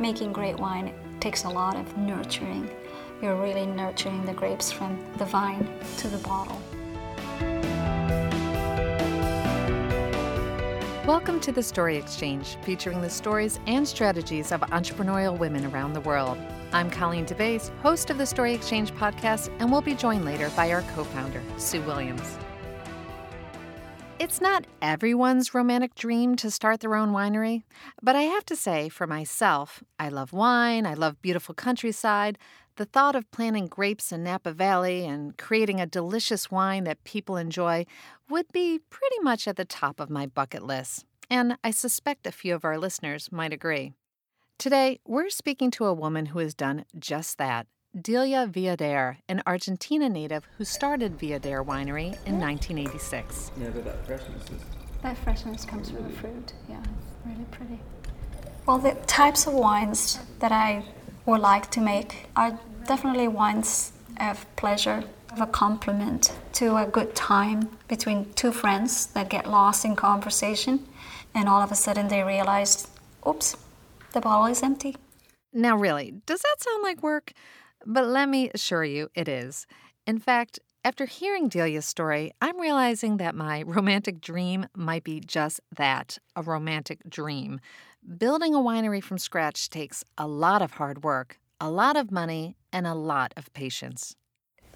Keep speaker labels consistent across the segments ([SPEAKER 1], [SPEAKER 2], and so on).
[SPEAKER 1] Making great wine takes a lot of nurturing. You're really nurturing the grapes from the vine to the bottle.
[SPEAKER 2] Welcome to the Story Exchange, featuring the stories and strategies of entrepreneurial women around the world. I'm Colleen DeBaise, host of the Story Exchange podcast, and we'll be joined later by our co founder, Sue Williams. It's not everyone's romantic dream to start their own winery, but I have to say, for myself, I love wine, I love beautiful countryside. The thought of planting grapes in Napa Valley and creating a delicious wine that people enjoy would be pretty much at the top of my bucket list, and I suspect a few of our listeners might agree. Today, we're speaking to a woman who has done just that. Delia Viader, an Argentina native who started Viader Winery in 1986.
[SPEAKER 3] Yeah, but that freshness is.
[SPEAKER 1] That freshness comes from the fruit. Yeah, it's really pretty. Well, the types of wines that I would like to make are definitely wines of pleasure, of a complement to a good time between two friends that get lost in conversation, and all of a sudden they realize, oops, the bottle is empty.
[SPEAKER 2] Now, really, does that sound like work? But let me assure you, it is. In fact, after hearing Delia's story, I'm realizing that my romantic dream might be just that a romantic dream. Building a winery from scratch takes a lot of hard work, a lot of money, and a lot of patience.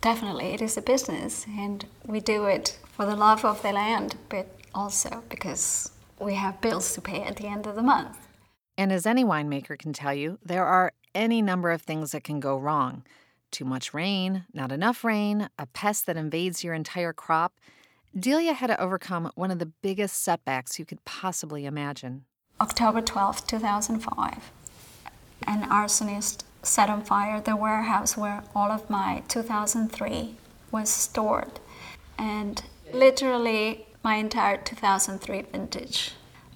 [SPEAKER 1] Definitely, it is a business, and we do it for the love of the land, but also because we have bills to pay at the end of the month.
[SPEAKER 2] And as any winemaker can tell you, there are any number of things that can go wrong. Too much rain, not enough rain, a pest that invades your entire crop. Delia had to overcome one of the biggest setbacks you could possibly imagine.
[SPEAKER 1] October 12, 2005, an arsonist set on fire the warehouse where all of my 2003 was stored. And literally, my entire 2003 vintage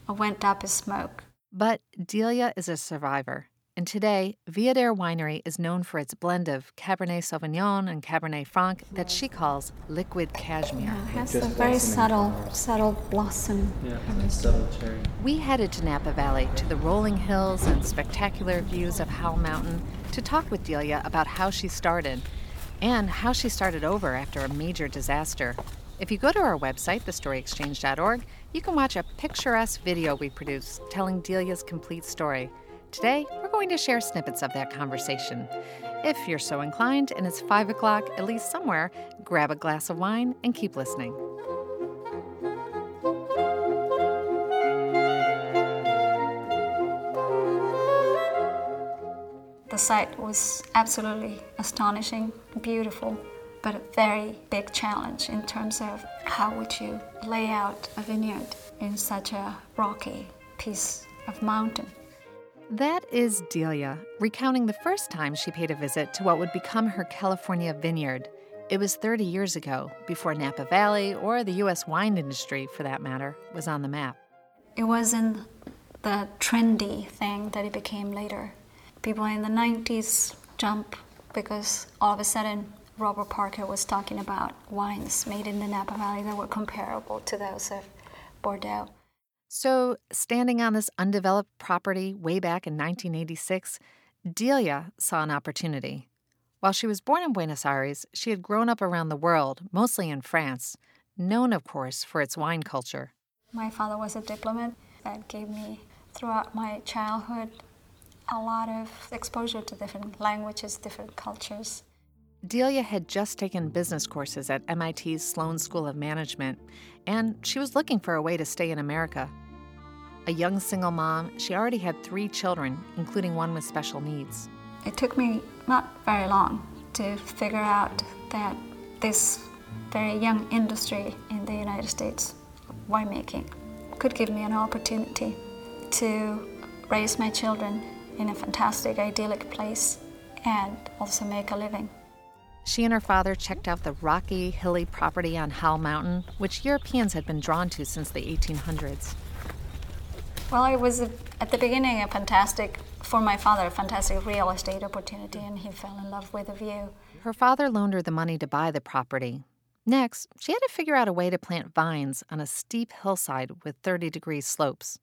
[SPEAKER 1] went up in smoke.
[SPEAKER 2] But Delia is a survivor. And today, Viader Winery is known for its blend of Cabernet Sauvignon and Cabernet Franc that she calls liquid cashmere.
[SPEAKER 1] Yeah, it has
[SPEAKER 3] Just
[SPEAKER 1] a very subtle,
[SPEAKER 3] flowers.
[SPEAKER 1] subtle blossom.
[SPEAKER 3] Yeah, and subtle cherry.
[SPEAKER 2] We headed to Napa Valley to the rolling hills and spectacular views of Howell Mountain to talk with Delia about how she started and how she started over after a major disaster. If you go to our website, thestoryexchange.org, you can watch a picturesque video we produced telling Delia's complete story. Today, we're going to share snippets of that conversation. If you're so inclined and it's 5 o'clock, at least somewhere, grab a glass of wine and keep listening.
[SPEAKER 1] The site was absolutely astonishing, beautiful, but a very big challenge in terms of how would you lay out a vineyard in such a rocky piece of mountain.
[SPEAKER 2] That is Delia, recounting the first time she paid a visit to what would become her California vineyard. It was 30 years ago, before Napa Valley, or the U.S. wine industry for that matter, was on the map.
[SPEAKER 1] It wasn't the trendy thing that it became later. People in the 90s jump because all of a sudden Robert Parker was talking about wines made in the Napa Valley that were comparable to those of Bordeaux.
[SPEAKER 2] So, standing on this undeveloped property way back in 1986, Delia saw an opportunity. While she was born in Buenos Aires, she had grown up around the world, mostly in France, known, of course, for its wine culture.
[SPEAKER 1] My father was a diplomat that gave me, throughout my childhood, a lot of exposure to different languages, different cultures.
[SPEAKER 2] Delia had just taken business courses at MIT's Sloan School of Management, and she was looking for a way to stay in America. A young single mom, she already had three children, including one with special needs.
[SPEAKER 1] It took me not very long to figure out that this very young industry in the United States, winemaking, could give me an opportunity to raise my children in a fantastic, idyllic place and also make a living.
[SPEAKER 2] She and her father checked out the rocky, hilly property on Howell Mountain, which Europeans had been drawn to since the 1800s.
[SPEAKER 1] Well, it was a, at the beginning a fantastic, for my father, a fantastic real estate opportunity, and he fell in love with the view.
[SPEAKER 2] Her father loaned her the money to buy the property. Next, she had to figure out a way to plant vines on a steep hillside with 30 degree slopes.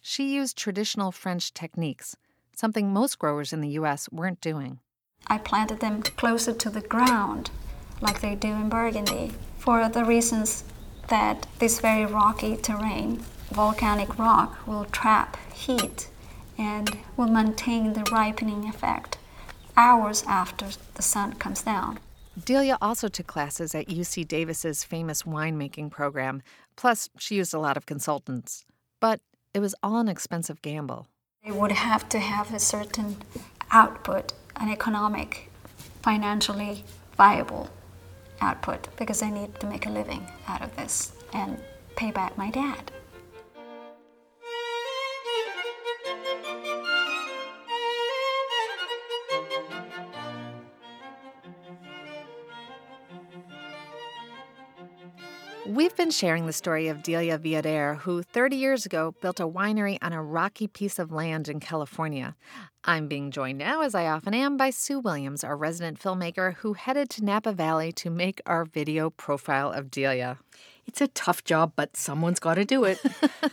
[SPEAKER 2] She used traditional French techniques, something most growers in the U.S. weren't doing.
[SPEAKER 1] I planted them closer to the ground, like they do in Burgundy, for the reasons that this very rocky terrain, volcanic rock, will trap heat and will maintain the ripening effect hours after the sun comes down.
[SPEAKER 2] Delia also took classes at UC Davis's famous winemaking program, plus, she used a lot of consultants. But it was all an expensive gamble.
[SPEAKER 1] They would have to have a certain output, an economic, financially viable output, because I need to make a living out of this and pay back my dad.
[SPEAKER 2] We've been sharing the story of Delia Viader, who 30 years ago built a winery on a rocky piece of land in California. I'm being joined now, as I often am, by Sue Williams, our resident filmmaker, who headed to Napa Valley to make our video profile of Delia.
[SPEAKER 4] It's a tough job, but someone's got to do it.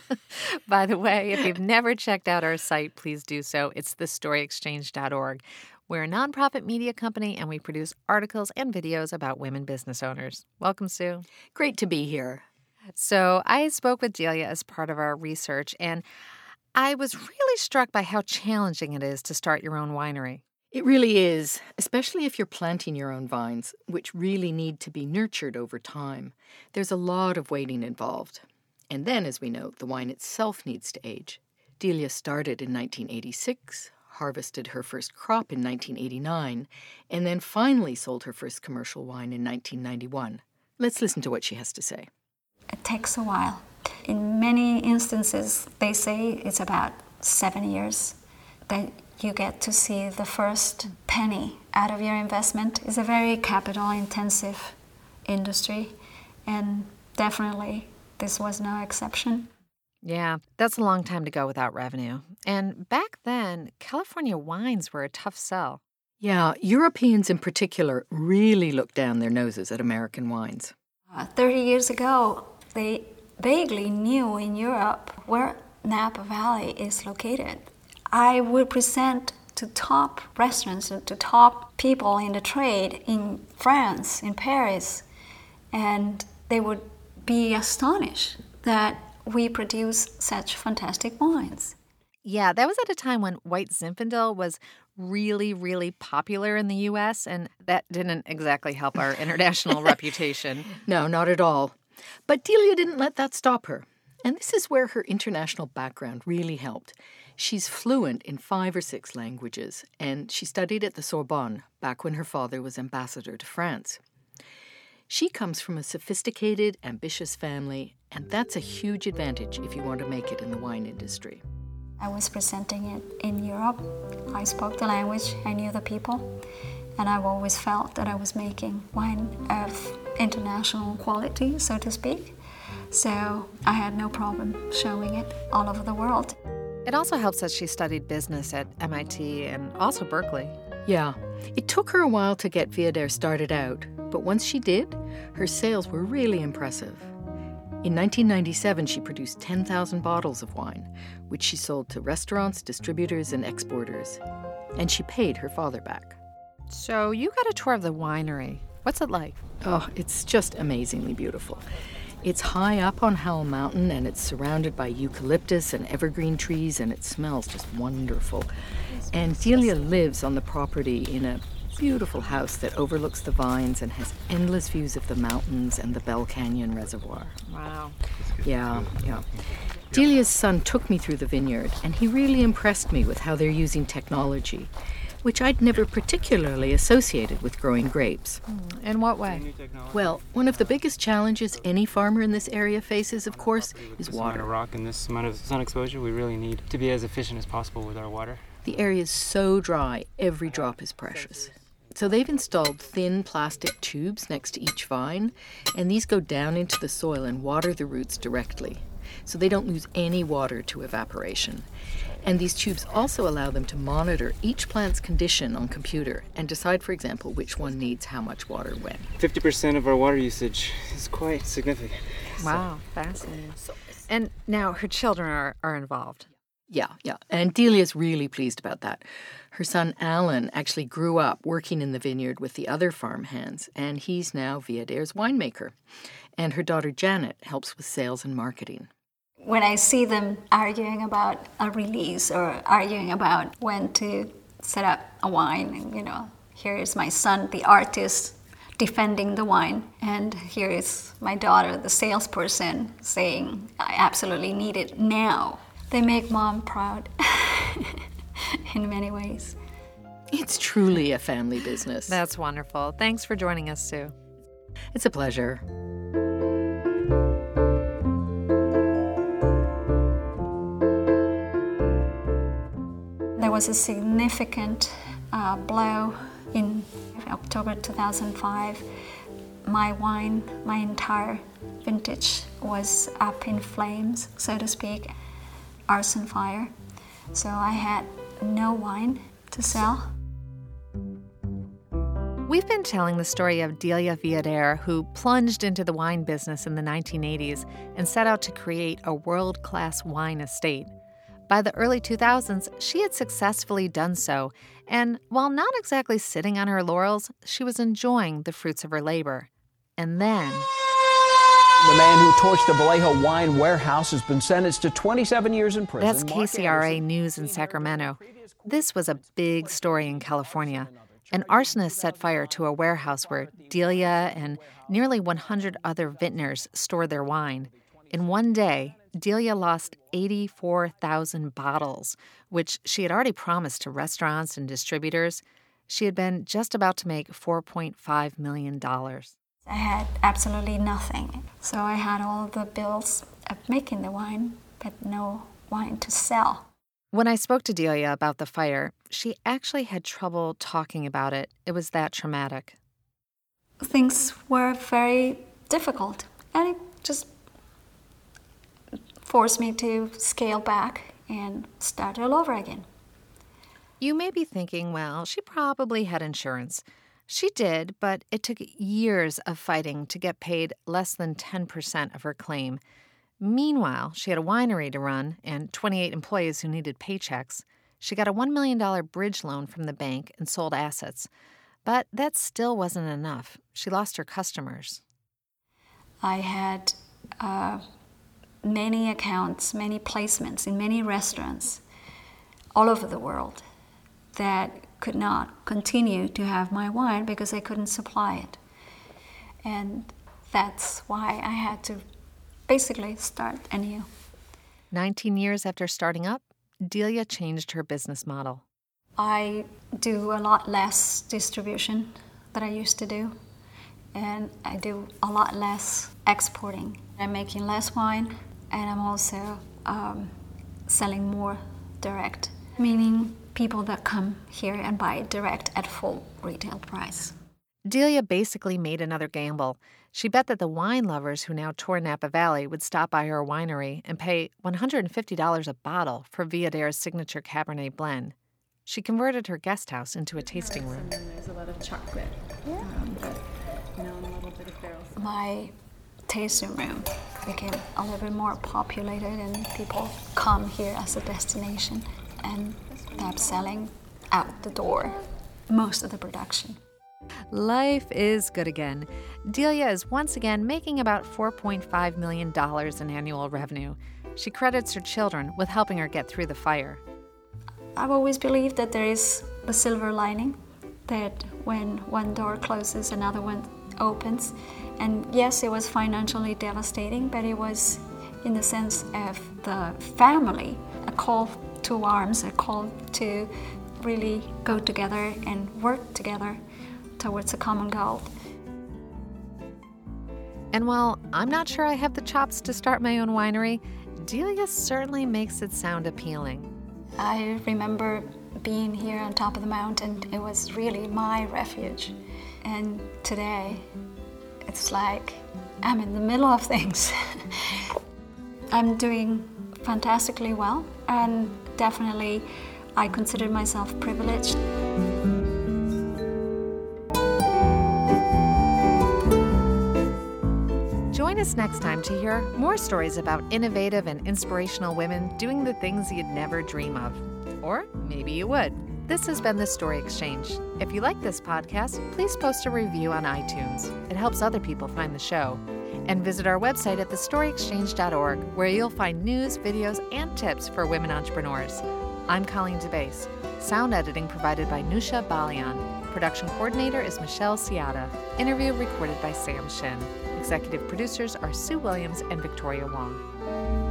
[SPEAKER 2] By the way, if you've never checked out our site, please do so. It's thestoryexchange.org. We're a nonprofit media company and we produce articles and videos about women business owners. Welcome, Sue.
[SPEAKER 4] Great to be here.
[SPEAKER 2] So, I spoke with Delia as part of our research, and I was really struck by how challenging it is to start your own winery.
[SPEAKER 4] It really is, especially if you're planting your own vines, which really need to be nurtured over time. There's a lot of waiting involved. And then, as we know, the wine itself needs to age. Delia started in 1986, harvested her first crop in 1989, and then finally sold her first commercial wine in 1991. Let's listen to what she has to say.
[SPEAKER 1] It takes a while. In many instances, they say it's about seven years that you get to see the first penny out of your investment. It's a very capital intensive industry, and definitely this was no exception.
[SPEAKER 2] Yeah, that's a long time to go without revenue. And back then, California wines were a tough sell.
[SPEAKER 4] Yeah, Europeans in particular really looked down their noses at American wines.
[SPEAKER 1] Uh, 30 years ago, they vaguely knew in Europe where Napa Valley is located. I would present to top restaurants and to top people in the trade in France, in Paris, and they would be astonished that we produce such fantastic wines.
[SPEAKER 2] Yeah, that was at a time when white Zinfandel was really, really popular in the US, and that didn't exactly help our international reputation.
[SPEAKER 4] No, not at all. But Delia didn't let that stop her. And this is where her international background really helped. She's fluent in five or six languages, and she studied at the Sorbonne back when her father was ambassador to France. She comes from a sophisticated, ambitious family, and that's a huge advantage if you want to make it in the wine industry.
[SPEAKER 1] I was presenting it in Europe. I spoke the language, I knew the people, and I've always felt that I was making wine of international quality, so to speak. So I had no problem showing it all over the world.
[SPEAKER 2] It also helps that she studied business at MIT and also Berkeley.
[SPEAKER 4] Yeah, it took her a while to get Viader started out, but once she did, her sales were really impressive. In 1997, she produced 10,000 bottles of wine, which she sold to restaurants, distributors, and exporters. And she paid her father back.
[SPEAKER 2] So you got a tour of the winery. What's it like?
[SPEAKER 4] Oh, it's just amazingly beautiful. It's high up on Howell Mountain and it's surrounded by eucalyptus and evergreen trees and it smells just wonderful. And Delia lives on the property in a beautiful house that overlooks the vines and has endless views of the mountains and the Bell Canyon Reservoir.
[SPEAKER 2] Wow.
[SPEAKER 4] Yeah, yeah. Delia's son took me through the vineyard and he really impressed me with how they're using technology, which I'd never particularly associated with growing grapes.
[SPEAKER 2] Hmm, in what way?
[SPEAKER 4] Well, one of the biggest challenges any farmer in this area faces, of course, is
[SPEAKER 5] This amount
[SPEAKER 4] water.
[SPEAKER 5] of rock and this amount of sun exposure, we really need to be as efficient as possible with our water.
[SPEAKER 4] The area is so dry, every drop is precious. So they've installed thin plastic tubes next to each vine, and these go down into the soil and water the roots directly. So they don't lose any water to evaporation. And these tubes also allow them to monitor each plant's condition on computer and decide, for example, which one needs how much water when.
[SPEAKER 5] 50% of our water usage is quite significant.
[SPEAKER 2] Wow, fascinating. And now her children are, are involved.
[SPEAKER 4] Yeah, yeah. And Delia's really pleased about that. Her son Alan actually grew up working in the vineyard with the other farm hands, and he's now Viader's winemaker. And her daughter Janet helps with sales and marketing.
[SPEAKER 1] When I see them arguing about a release or arguing about when to set up a wine, and, you know, here is my son, the artist, defending the wine, and here is my daughter, the salesperson, saying, I absolutely need it now. They make mom proud in many ways.
[SPEAKER 4] It's truly a family business.
[SPEAKER 2] That's wonderful. Thanks for joining us, Sue.
[SPEAKER 4] It's a pleasure.
[SPEAKER 1] There was a significant uh, blow in October 2005. My wine, my entire vintage, was up in flames, so to speak, arson fire. So I had no wine to sell.
[SPEAKER 2] We've been telling the story of Delia Viader, who plunged into the wine business in the 1980s and set out to create a world class wine estate. By the early 2000s, she had successfully done so, and while not exactly sitting on her laurels, she was enjoying the fruits of her labor. And then.
[SPEAKER 6] The man who torched the Vallejo wine warehouse has been sentenced to 27 years in prison.
[SPEAKER 2] That's KCRA News in Sacramento. This was a big story in California. An arsonist set fire to a warehouse where Delia and nearly 100 other vintners stored their wine. In one day, Delia lost 84,000 bottles, which she had already promised to restaurants and distributors. She had been just about to make $4.5 million.
[SPEAKER 1] I had absolutely nothing. So I had all the bills of making the wine, but no wine to sell.
[SPEAKER 2] When I spoke to Delia about the fire, she actually had trouble talking about it. It was that traumatic.
[SPEAKER 1] Things were very difficult, and it just forced me to scale back and start all over again.
[SPEAKER 2] You may be thinking, well, she probably had insurance. She did, but it took years of fighting to get paid less than 10% of her claim. Meanwhile, she had a winery to run and 28 employees who needed paychecks. She got a $1 million bridge loan from the bank and sold assets. But that still wasn't enough. She lost her customers.
[SPEAKER 1] I had uh, many accounts, many placements in many restaurants all over the world that could not continue to have my wine because they couldn't supply it. And that's why I had to basically start anew.
[SPEAKER 2] 19 years after starting up, Delia changed her business model.
[SPEAKER 1] I do a lot less distribution than I used to do, and I do a lot less exporting. I'm making less wine, and I'm also um, selling more direct, meaning people that come here and buy direct at full retail price.
[SPEAKER 2] Delia basically made another gamble. She bet that the wine lovers who now tour Napa Valley would stop by her winery and pay $150 a bottle for Viader's signature Cabernet blend. She converted her guest house into a tasting room.
[SPEAKER 7] And there's a lot of chocolate. Um, but, you know, a little bit of barrel.
[SPEAKER 1] My tasting room became a little bit more populated, and people come here as a destination, and they're selling out the door most of the production.
[SPEAKER 2] Life is good again. Delia is once again making about $4.5 million in annual revenue. She credits her children with helping her get through the fire.
[SPEAKER 1] I've always believed that there is a silver lining, that when one door closes, another one opens. And yes, it was financially devastating, but it was in the sense of the family a call to arms, a call to really go together and work together towards a common goal.
[SPEAKER 2] And while I'm not sure I have the chops to start my own winery, Delia certainly makes it sound appealing.
[SPEAKER 1] I remember being here on top of the mountain, it was really my refuge. And today, it's like I'm in the middle of things. I'm doing fantastically well, and definitely I consider myself privileged.
[SPEAKER 2] Join us next time to hear more stories about innovative and inspirational women doing the things you'd never dream of. Or maybe you would. This has been the Story Exchange. If you like this podcast, please post a review on iTunes. It helps other people find the show. And visit our website at thestoryexchange.org, where you'll find news, videos, and tips for women entrepreneurs. I'm Colleen DeBaise. Sound editing provided by Nusha Balian. Production coordinator is Michelle Ciata. Interview recorded by Sam Shin. Executive producers are Sue Williams and Victoria Wong.